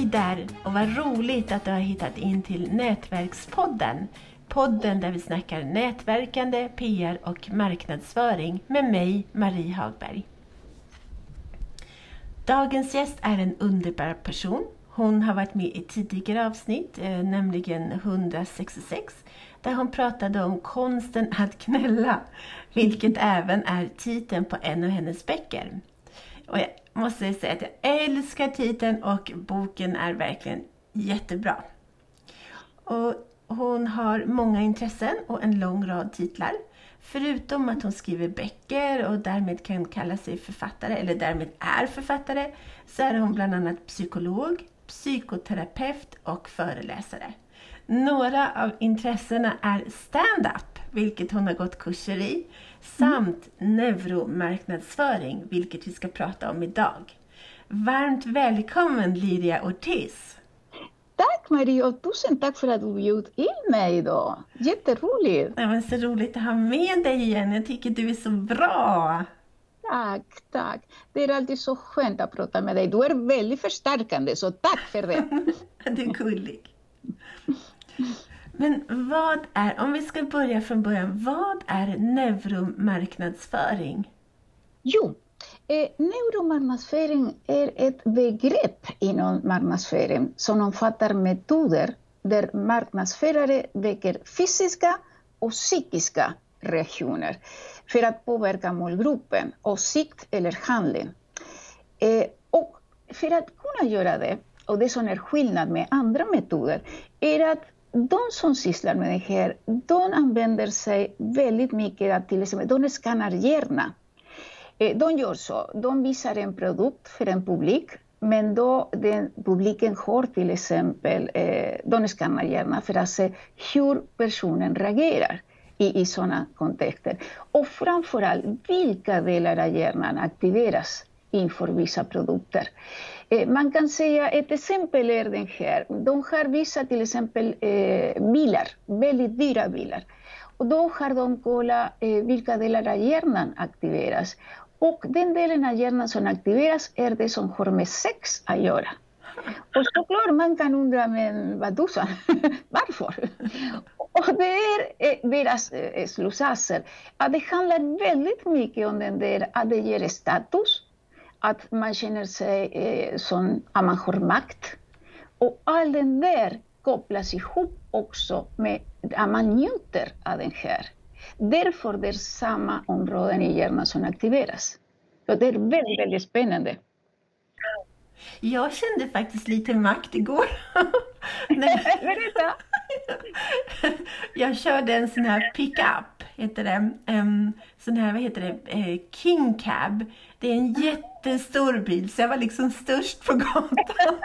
Hej där och vad roligt att du har hittat in till Nätverkspodden. Podden där vi snackar nätverkande, PR och marknadsföring med mig, Marie Hagberg. Dagens gäst är en underbar person. Hon har varit med i tidigare avsnitt, eh, nämligen 166, där hon pratade om konsten att knälla, vilket även är titeln på en av hennes böcker. Och jag måste säga att jag älskar titeln och boken är verkligen jättebra. Och hon har många intressen och en lång rad titlar. Förutom att hon skriver böcker och därmed kan kalla sig författare, eller därmed är författare, så är hon bland annat psykolog, psykoterapeut och föreläsare. Några av intressena är stand-up, vilket hon har gått kurser i, samt neuromarknadsföring, vilket vi ska prata om idag. Varmt välkommen Lydia Ortiz! Tack Marie och tusen tack för att du bjöd in mig idag. Jätteroligt! Ja, men så roligt att ha med dig igen. Jag tycker du är så bra. Tack, tack. Det är alltid så skönt att prata med dig. Du är väldigt förstärkande, så tack för det. du är gullig. Men vad är, om vi ska börja från början, vad är neuromarknadsföring? Jo, eh, neuromarknadsföring är ett begrepp inom marknadsföring som omfattar metoder där marknadsförare väcker fysiska och psykiska reaktioner för att påverka målgruppen, åsikt eller handling. Eh, och för att kunna göra det, och det som är skillnad med andra metoder, är att Eh, de som sysslar med det här, de använder sig väldigt mycket av till exempel, de skannar hjärna. De gör så, de visar en produkt för en publik, men då den publiken har till exempel, eh, de skannar hjärna för att se hur personen reagerar i, i sådana kontexter. Och framförallt vilka delar av hjärnan aktiveras inför vissa produkter. Eh, man kan säga ett exempel är den här. De har vissa till exempel eh, bilar, väldigt dyra bilar. Och då har de kollat eh, vilka delar av hjärnan aktiveras. Och den delen av hjärnan som aktiveras är det som har med sex att göra. Och såklart man kan undra, men vad tusan, varför? Och det är deras slutsatser, att det handlar väldigt mycket om den där, att det ger status, att man känner sig eh, som att man har makt. Och allt det där kopplas ihop också med att man njuter av den här. Därför det är samma områden i hjärnan som aktiveras. Så det är väldigt, väldigt spännande. Jag kände faktiskt lite makt igår. Berätta! jag körde en sån här pickup, heter det. Um, sån här, vad heter det, uh, King Cab. Det är en jättestor bil, så jag var liksom störst på gatan.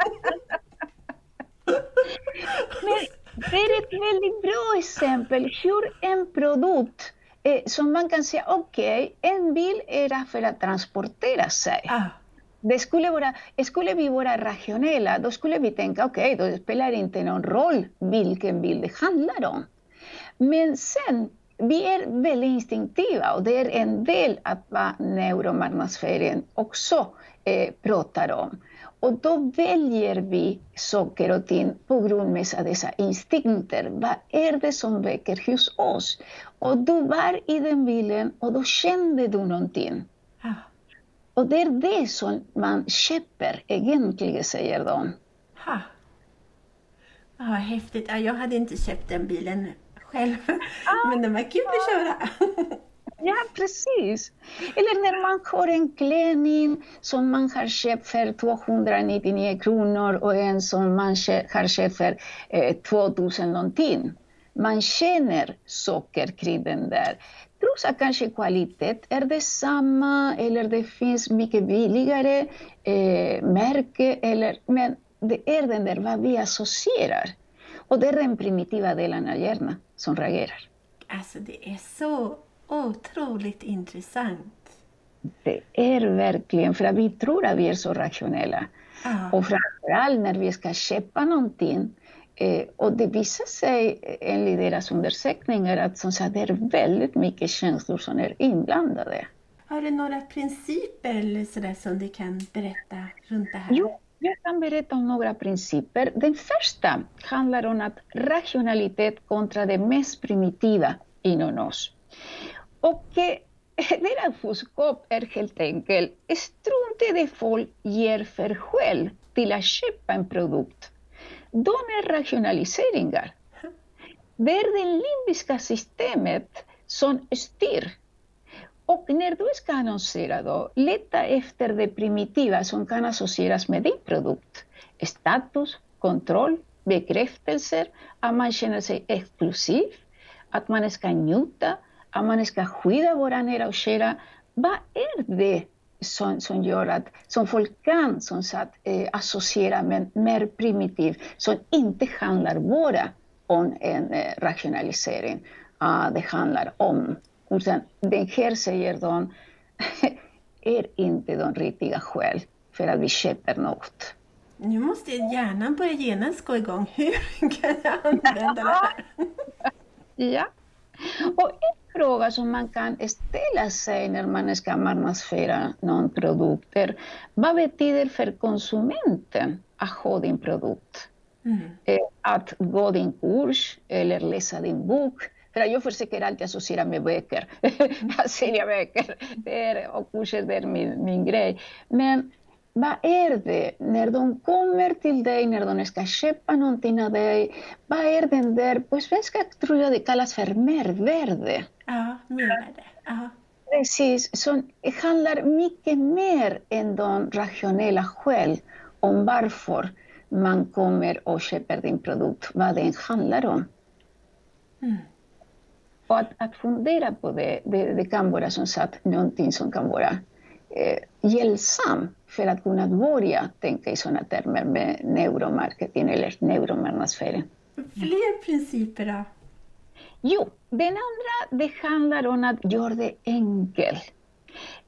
Men det är ett väldigt bra exempel hur en produkt eh, som man kan säga, okej, okay, en bil är för att transportera sig. Ah det skulle, vara, skulle vi vara rationella, då skulle vi tänka okej, okay, då spelar det inte någon roll vilken bild det handlar om. Men sen, vi är väldigt instinktiva och det är en del av vad neuromarknadsföringen också eh, pratar om. Och då väljer vi saker och ting på grund av dessa instinkter. Vad är det som väcker hos oss? Och du var i den bilden och då kände du någonting. Och det är det som man köper egentligen, säger de. Ha. Ja, häftigt. Ja, jag hade inte köpt den bilen själv, ah, men den var kul att köra. Ja, precis. Eller när man har en klänning som man har köpt för 299 kronor och en som man har köpt för eh, 2000 någonting. Man känner saker kring den där. Att kanske kvalitet är detsamma eller det finns mycket billigare eh, märke. Eller, men det är den där vad vi associerar. Och det är den primitiva delen av hjärnan som reagerar. Alltså det är så otroligt intressant. Det är verkligen, för att vi tror att vi är så rationella. Ah. Och framförallt när vi ska köpa någonting Eh, och det visar sig enligt deras undersökningar att som sagt, det är väldigt mycket känslor som är inblandade. Har du några principer eller så där som du kan berätta runt det här? Jo, Jag kan berätta om några principer. Den första handlar om att rationalitet kontra det mest primitiva inom oss. Och eh, deras budskap är helt enkelt, strunt i det folk ger för skäl till att köpa en produkt. Är rationaliseringar. Det är det limbiska systemet som styr. Och när du ska annonsera då, leta efter det primitiva som kan associeras med din produkt. Status, kontroll, bekräftelser, att man känner sig exklusiv, att man ska njuta, att man ska skydda våra nära och kära. Som, som gör att som folk kan som sagt, eh, associera med mer primitiv, som inte handlar bara om en eh, rationalisering. Uh, det handlar om, utan den här säger de, är inte de riktiga skäl för att vi köper något. Nu måste hjärnan börja genast gå igång. Hur kan jag använda det här? ja. Och fråga som man ställa sig när man ska marknadsföra någon produkt är vad betyder för konsumenten att ha din produkt? Mm. Eh, att gå din kurs eller läsa din bok. För jag försöker alltid associera med böcker, att sälja böcker. Det är, och kurser är min, min grej. Men vad är det när de kommer till dig, när de ska köpa någonting av dig? Vad är den där, på svenska tror jag det kallas för mervärde. Ja, mervärde. Ja. Precis, som handlar mycket mer än de rationella skäl om varför man kommer och köper din produkt, vad den handlar om. Mm. Och att, att fundera på det, det, det, kan vara som sagt någonting som kan vara eh, hjälpsamt för att kunna börja tänka i sådana termer med neuromarketing eller neuromarknadsföring. Fler principer då? Jo, den andra det handlar om att göra det enkelt.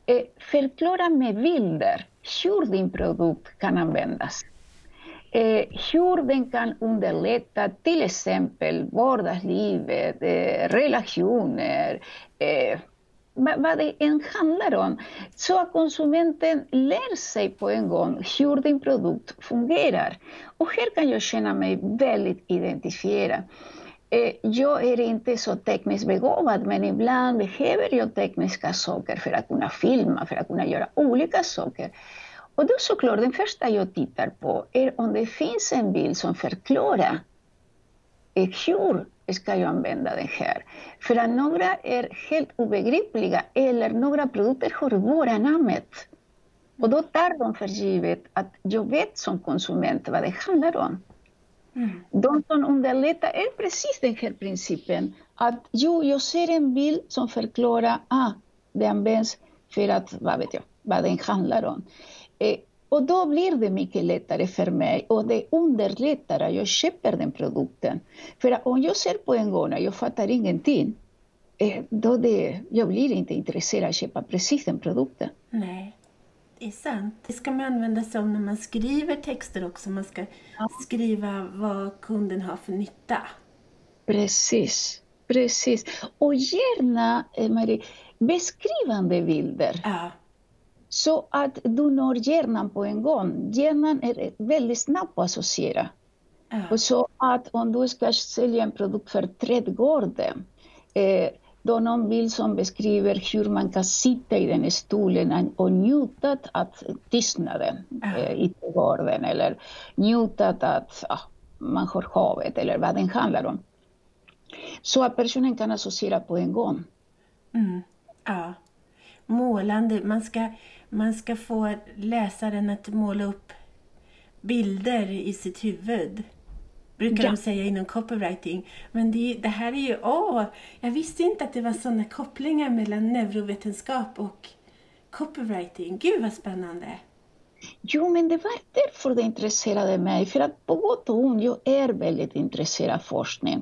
Eh, förklara med bilder hur din produkt kan användas. Eh, hur den kan underlätta till exempel vardagslivet, eh, relationer, eh, vad det än handlar om, så att konsumenten lär sig på en gång hur din produkt fungerar. Och här kan jag känna mig väldigt identifierad. Eh, jag är inte så tekniskt begåvad, men ibland behöver jag tekniska saker för att kunna filma, för att kunna göra olika saker. Och då såklart, den första jag tittar på är om det finns en bild som förklarar eh, hur ska jag använda den här. För att några är helt obegripliga eller några produkter har bara namnet. Och då tar de för givet att jag vet som konsument vad det handlar om. Mm. De som underlättar är precis den här principen att jo, jag ser en bild som förklarar att ah, det används för att, vad vet jag, vad den handlar om. Eh, och då blir det mycket lättare för mig och det underlättar att jag köper den produkten. För om jag ser på en gång och jag fattar ingenting, eh, då det, jag blir inte intresserad av att köpa precis den produkten. Nej, det är sant. Det ska man använda sig av när man skriver texter också. Man ska ja. skriva vad kunden har för nytta. Precis, precis. Och gärna, eh, Marie, beskrivande bilder. Ja. Så att du når hjärnan på en gång. Hjärnan är väldigt snabb på att associera. Ja. Och så att om du ska sälja en produkt för trädgården, eh, då någon bild som beskriver hur man kan sitta i den stolen och njuta av tystnaden ja. eh, i trädgården eller njuta av att ah, man har havet eller vad den handlar om. Så att personen kan associera på en gång. Mm. Ja. Målande. Man ska man ska få läsaren att måla upp bilder i sitt huvud. Brukar ja. de säga inom copywriting. Men det, det här är ju, åh, jag visste inte att det var sådana kopplingar mellan neurovetenskap och copywriting. Gud vad spännande! Jo, men det var därför det intresserade mig. För att på gott och ont, jag är väldigt intresserad av forskning.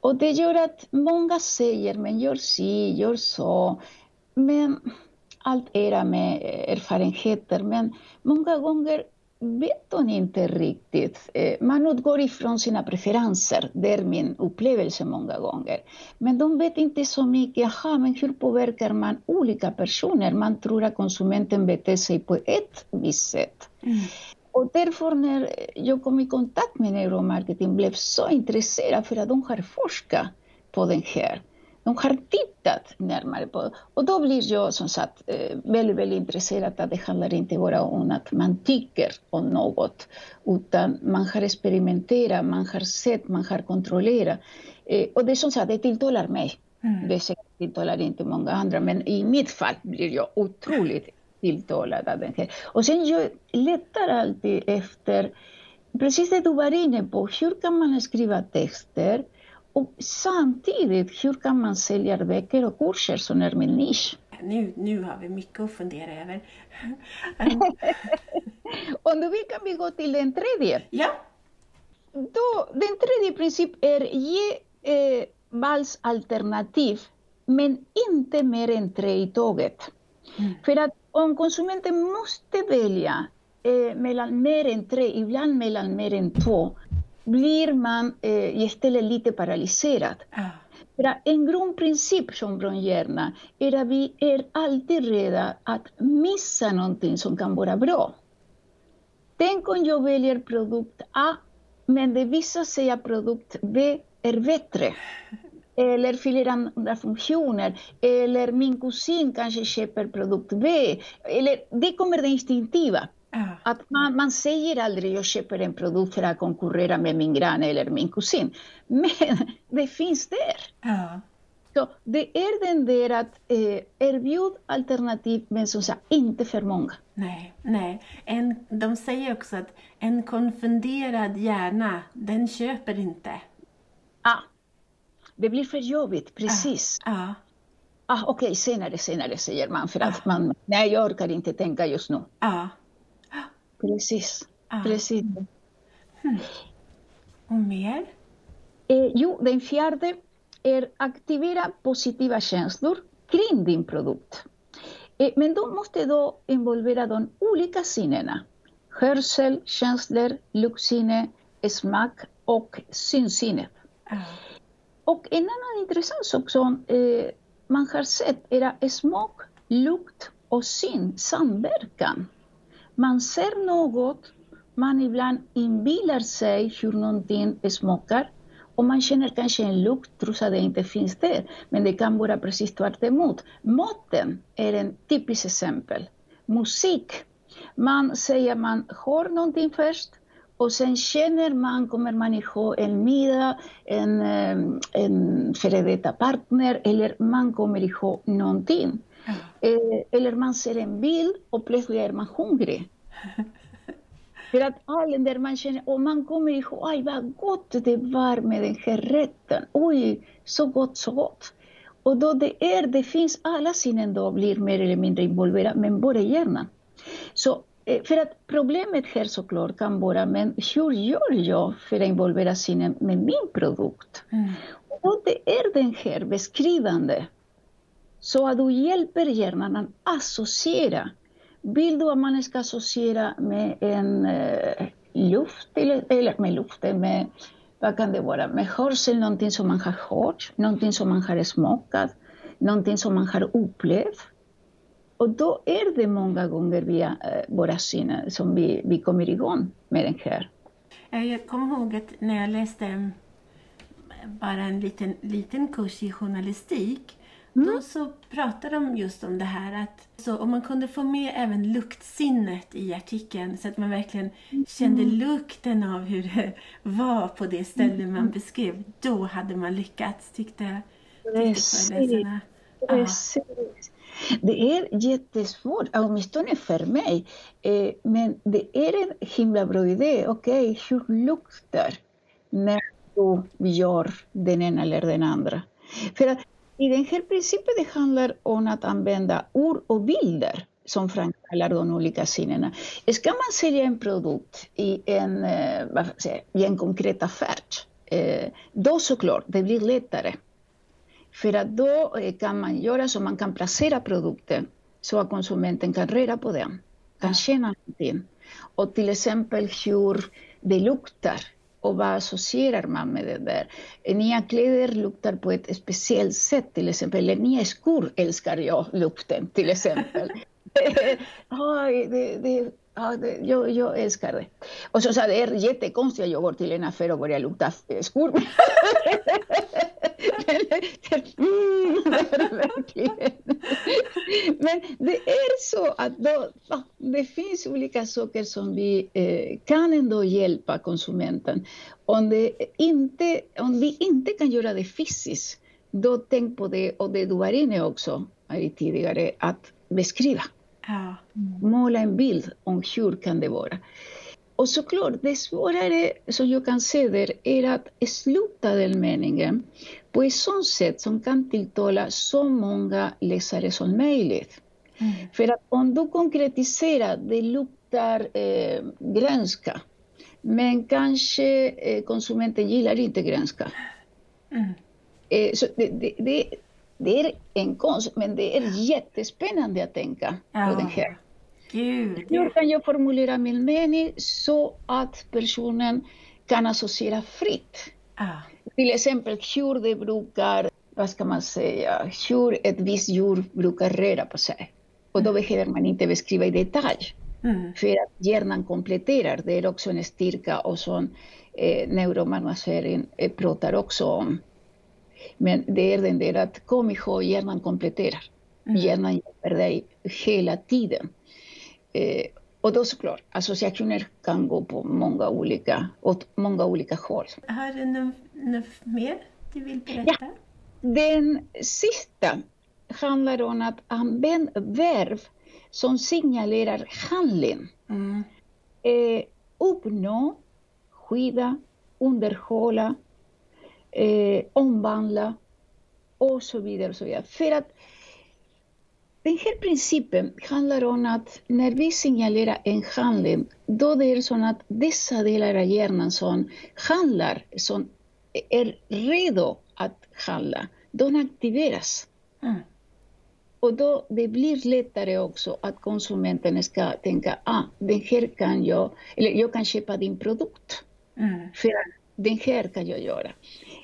Och det gör att många säger, men gör si, gör så. Men allt era med erfarenheter, men många gånger vet de inte riktigt. Eh, man utgår ifrån sina preferenser, det är min upplevelse många gånger. Men de vet inte så mycket, aha, men hur påverkar man olika personer? Man tror att konsumenten beter sig på ett visst sätt. Mm. Och därför när jag kom i kontakt med neuromarketing blev så intresserad för att de har forskat på den här. De har tittat närmare på det. Och då blir jag som sagt eh, väldigt, väldigt intresserad att det handlar inte bara om att man tycker om något, utan man har experimenterat, man har sett, man har kontrollerat. Eh, och det som sagt, det tilltalar mig. Mm. Det tilltalar inte många andra, men i mitt fall blir jag otroligt tilltalad av den här. Och sen jag letar alltid efter, precis det du var inne på, hur kan man skriva texter och samtidigt, hur kan man sälja böcker och kurser som är min nisch? Nu, nu har vi mycket att fundera över. Om du vill kan vi gå till den tredje. Ja. Då, den tredje principen är ge eh, valsalternativ, men inte mer än tre i taget. Mm. För att om konsumenten måste välja eh, mellan mer än tre, ibland mellan mer än två, blir man eh, istället lite paralyserad. Ah. För en grundprincip som från hjärnan är att vi är alltid rädda att missa någonting som kan vara bra. Tänk om jag väljer produkt A, men det visar sig att produkt B är bättre. Eller fyller andra funktioner. Eller min kusin kanske köper produkt B. Eller det kommer det instinktiva. Att man, man säger aldrig jag köper en produkt för att konkurrera med min granne eller min kusin. Men det finns där. Ja. Så det är den där att eh, erbjuda alternativ men som sagt inte för många. Nej, nej. En, de säger också att en konfunderad hjärna, den köper inte. Ja, det blir för jobbigt, precis. Ja. Ah, Okej, okay, senare, senare säger man för att man, nej jag orkar inte tänka just nu. Ja. Precis. Ah. Precis. Hmm. Och mer? Eh, jo, den fjärde är aktivera positiva känslor kring din produkt. Eh, men de måste då involvera de olika sinnena. Hörsel, känslor, luktsinne, smak och synsinne. Ah. Och en annan intressant sak som eh, man har sett är att smak, lukt och syn samverkan. Man ser något, man ibland inbillar sig hur någonting smakar och man känner kanske en lukt trots att det inte finns där. Men det kan vara precis tvärt emot. Maten är ett typiskt exempel. Musik. Man säger att man hör någonting först och sen känner man, kommer man ihåg en middag, en, en före detta partner eller man kommer ihåg någonting. Eh, eller man ser en bild och plötsligt är man hungrig. För att all där man känner, och man kommer ihåg, oj vad gott det var med den här rätten. Oj, så gott, så gott. Och då det är, det finns alla sinnen då blir mer eller mindre involverade, men bara hjärnan. Så för att problemet här såklart kan vara, men hur gör jag för att involvera sinnen med min produkt? Mm. Och det är den här beskrivande så att du hjälper hjärnan att associera. Vill du att man ska associera med en eh, luft, eller, eller med luften, med vad kan det vara, med hörsel, någonting som man har hört, någonting som man har smakat, någonting som man har upplevt. Och då är det många gånger via eh, våra sinnen som vi, vi kommer igång med den här. Jag kommer ihåg att när jag läste bara en liten, liten kurs i journalistik Mm. Då så pratade de just om det här att så om man kunde få med även luktsinnet i artikeln så att man verkligen mm. kände lukten av hur det var på det ställe mm. man beskrev. Då hade man lyckats, tyckte, tyckte föreläsarna. Precis. Det är jättesvårt, åtminstone för mig. Eh, men det är en himla bra idé. Okej, okay, hur luktar när du gör den ena eller den andra? För att i den här principen det handlar om att använda ord och bilder som framkallar de olika sinnena. Ska man sälja en produkt i en, eh, vad säga, i en konkret affär, eh, då såklart, det blir lättare. Att då eh, kan man göra så man kan placera produkten så att konsumenten kan röra på den, kan känna någonting. Och till exempel hur det luktar och vad associerar man med det där? Nya kläder luktar på ett speciellt sätt till exempel. Eller nya skor älskar jag lukten till exempel. Aj, det, det, jag, jag älskar det. Och så sa det är jättekonstigt att jag går till en affär mm. Men det är så att då, det finns olika saker som vi eh, kan ändå hjälpa konsumenten. Om, det inte, om vi inte kan göra det fysiskt, då tänk på det, och det du var inne också tidigare, att beskriva. Ja. Måla en bild om hur kan det vara. Och såklart, det svårare som jag kan se det är att sluta den meningen på ett sådant sätt som kan tilltala så många läsare som möjligt. Mm. För att om du konkretiserar, det luktar eh, grönska. Men kanske eh, konsumenten gillar inte grönska. Mm. Eh, så det, det, det, det, är en konst, men det är jättespännande att tänka ja. på den här. Gud. Hur kan jag formulera min mening så att personen kan associera fritt? Ah. Till exempel hur det brukar, vad ska man säga, hur ett visst djur brukar röra på sig. Och då mm. behöver man inte beskriva i detalj. Mm. För att hjärnan kompletterar, det är också en styrka och som eh, neuromarknadsföring eh, pratar också om. Men det är den där att kom ihåg, hjärnan kompletterar. Mm. Hjärnan hjälper dig hela tiden. Eh, och då såklart, associationer kan gå på många olika, åt många olika håll. Har du något mer du vill berätta? Ja. Den sista handlar om att använda verb som signalerar handling. Mm. Eh, uppnå, skydda, underhålla, eh, omvandla och så vidare. Och så vidare. För att den här principen handlar om att när vi signalerar en handling, då det är så att dessa delar av hjärnan som handlar, som är redo att handla, de aktiveras. Mm. Och då det blir lättare också att konsumenten ska tänka, ah, den här kan jag, eller jag kan köpa din produkt. Mm. För den här kan jag göra.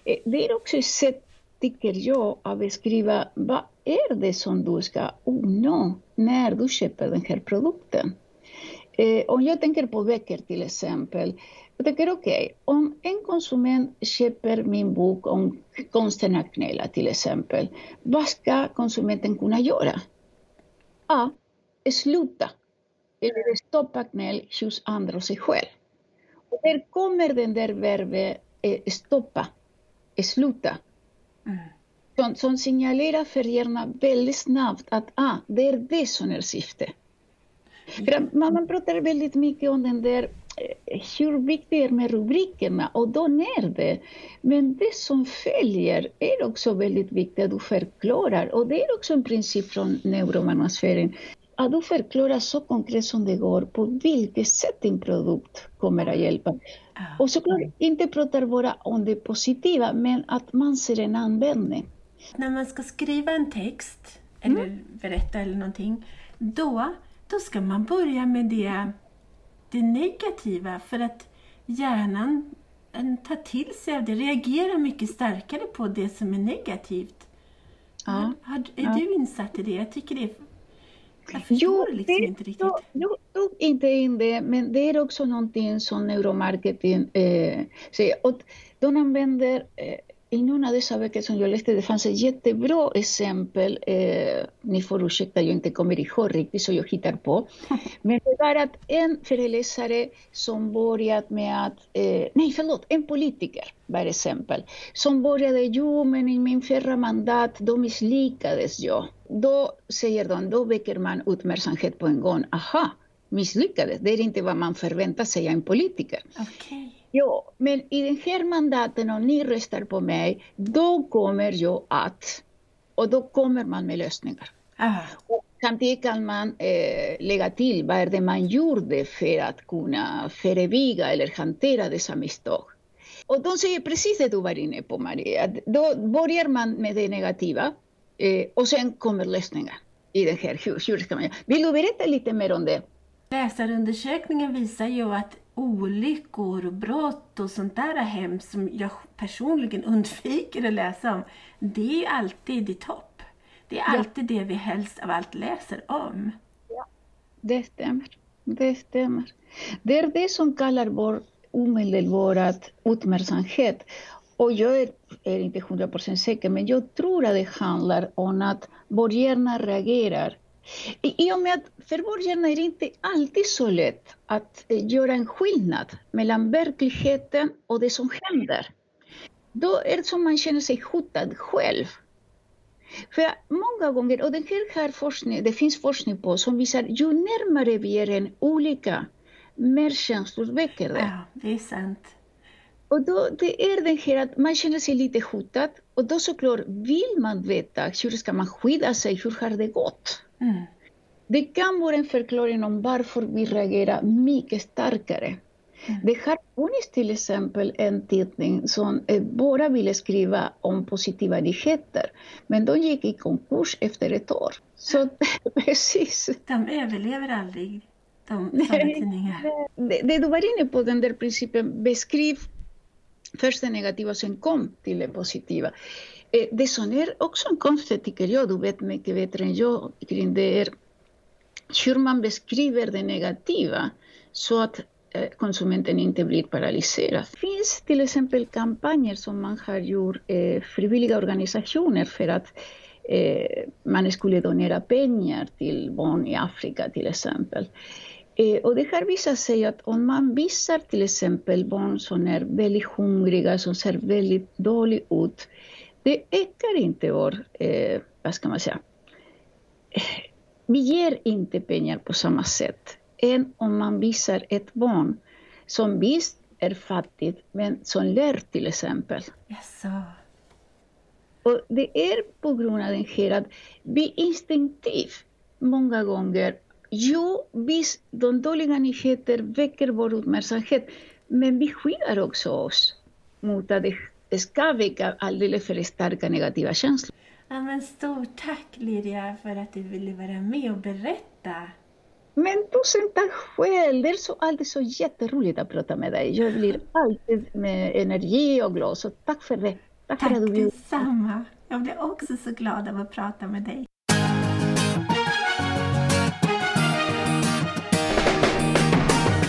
Eh, det är också ett sätt, tycker jag, att beskriva vad är det som du ska uppnå när du köper den här produkten. Eh, om jag tänker på böcker till exempel, jag tänker okej, okay, om en konsument köper min bok om konsten att knäla till exempel, vad ska konsumenten kunna göra? A. Sluta. Eller stoppa knäll hos andra och sig själv. Och där kommer den där verbet eh, stoppa, sluta. Mm. Som, som signalerar för hjärnan väldigt snabbt att ah, det är det som är syftet. För man pratar väldigt mycket om den där eh, hur viktigt det är med rubrikerna och då är det. Men det som följer är också väldigt viktigt att du förklarar och det är också en princip från neuromarknadsföring. Att du förklarar så konkret som det går på vilket sätt din produkt kommer att hjälpa. Och såklart inte pratar bara om det positiva men att man ser en användning. När man ska skriva en text eller mm. berätta eller någonting, då då ska man börja med det, det negativa för att hjärnan tar till sig av det, reagerar mycket starkare på det som är negativt. Ja. Har, är ja. du insatt i det? Jag tycker det är jag jo, liksom det, inte riktigt. Jag tog inte in det, men det är också någonting som neuromarketing eh, säger. Och de använder eh, i någon av dessa böcker som jag läste, det fanns ett jättebra exempel. Eh, ni får ursäkta, jag inte kommer ihåg riktigt så jag hittar på. Men det var att en föreläsare som börjat med att, eh, nej förlåt, en politiker var exempel. Som började, jo men i min förra mandat, då misslyckades jag. Då säger de, då väcker man uppmärksamhet på en gång. Aha, misslyckades, det är inte vad man förväntar sig av en politiker. Okay. Ja, men i den här mandaten, om ni röstar på mig, då kommer jag att... Och då kommer man med lösningar. Ah. Och samtidigt kan man eh, lägga till vad är det man gjorde för att kunna förebygga eller hantera dessa misstag. Och de säger precis det du var inne på, Maria. Då börjar man med det negativa eh, och sen kommer lösningar i det här. Hur, hur ska man göra? Vill du berätta lite mer om det? Läsarundersökningen visar ju att olyckor och brott och sånt där hemskt som jag personligen undviker att läsa om, det är alltid i topp. Det är alltid det vi helst av allt läser om. Ja, Det stämmer. Det stämmer. Det är det som kallar vår omedelbara uppmärksamhet. Och jag är, är inte 100% säker, men jag tror att det handlar om att vår hjärna reagerar. I, och med att för vår hjärna är det inte alltid så lätt att eh, göra en skillnad mellan verkligheten och det som händer. Då är det som man känner sig hotad själv. För många gånger, och den här, här forskning, det finns forskning på som visar ju närmare vi är en olika, mer känslor väcker det. Ja, det är sant. Och då, det är det här att man känner sig lite hotad och då såklart vill man veta hur ska man skydda sig, hur har det gått? Mm. Det kan vara en förklaring om varför vi reagerar mycket starkare. Mm. Det har funnits till exempel en tidning som eh, bara ville skriva om positiva nyheter, men de gick i konkurs efter ett år. Så precis. De överlever aldrig, de sådana tidningar. Det, det du var inne på, den där principen, beskriv först det negativa, sen kom till det positiva. Eh, Det som är också konstigt, tycker jag, du vet mycket bättre än jag, kring det är hur man beskriver det negativa så att eh, konsumenten inte blir paralyserad. Det finns till exempel kampanjer som man har gjort, eh, frivilliga organisationer för att eh, man skulle donera pengar till barn i Afrika till exempel. Eh, och det har visat sig att om man visar till exempel barn som är väldigt hungriga, som ser väldigt dåligt ut, det ökar inte vår, eh, vad ska man säga, Eh, vi ger inte pengar på samma sätt än om man visar ett barn som visst är fattigt, men som lär till exempel. Jaså. Och det är på grund av den här att vi instinktivt många gånger, jo visst, de dåliga nyheter väcker vår uppmärksamhet, men vi skyddar också oss mot att det ska väcka alldeles för starka negativa känslor. Ja, men stort tack Lydia för att du ville vara med och berätta. Men tusen tack själv! Det är så, alltid så jätteroligt att prata med dig. Jag blir alltid med energi och glad, så tack för det. Tack, för Tack att du detsamma. Jag blir också så glad av att prata med dig.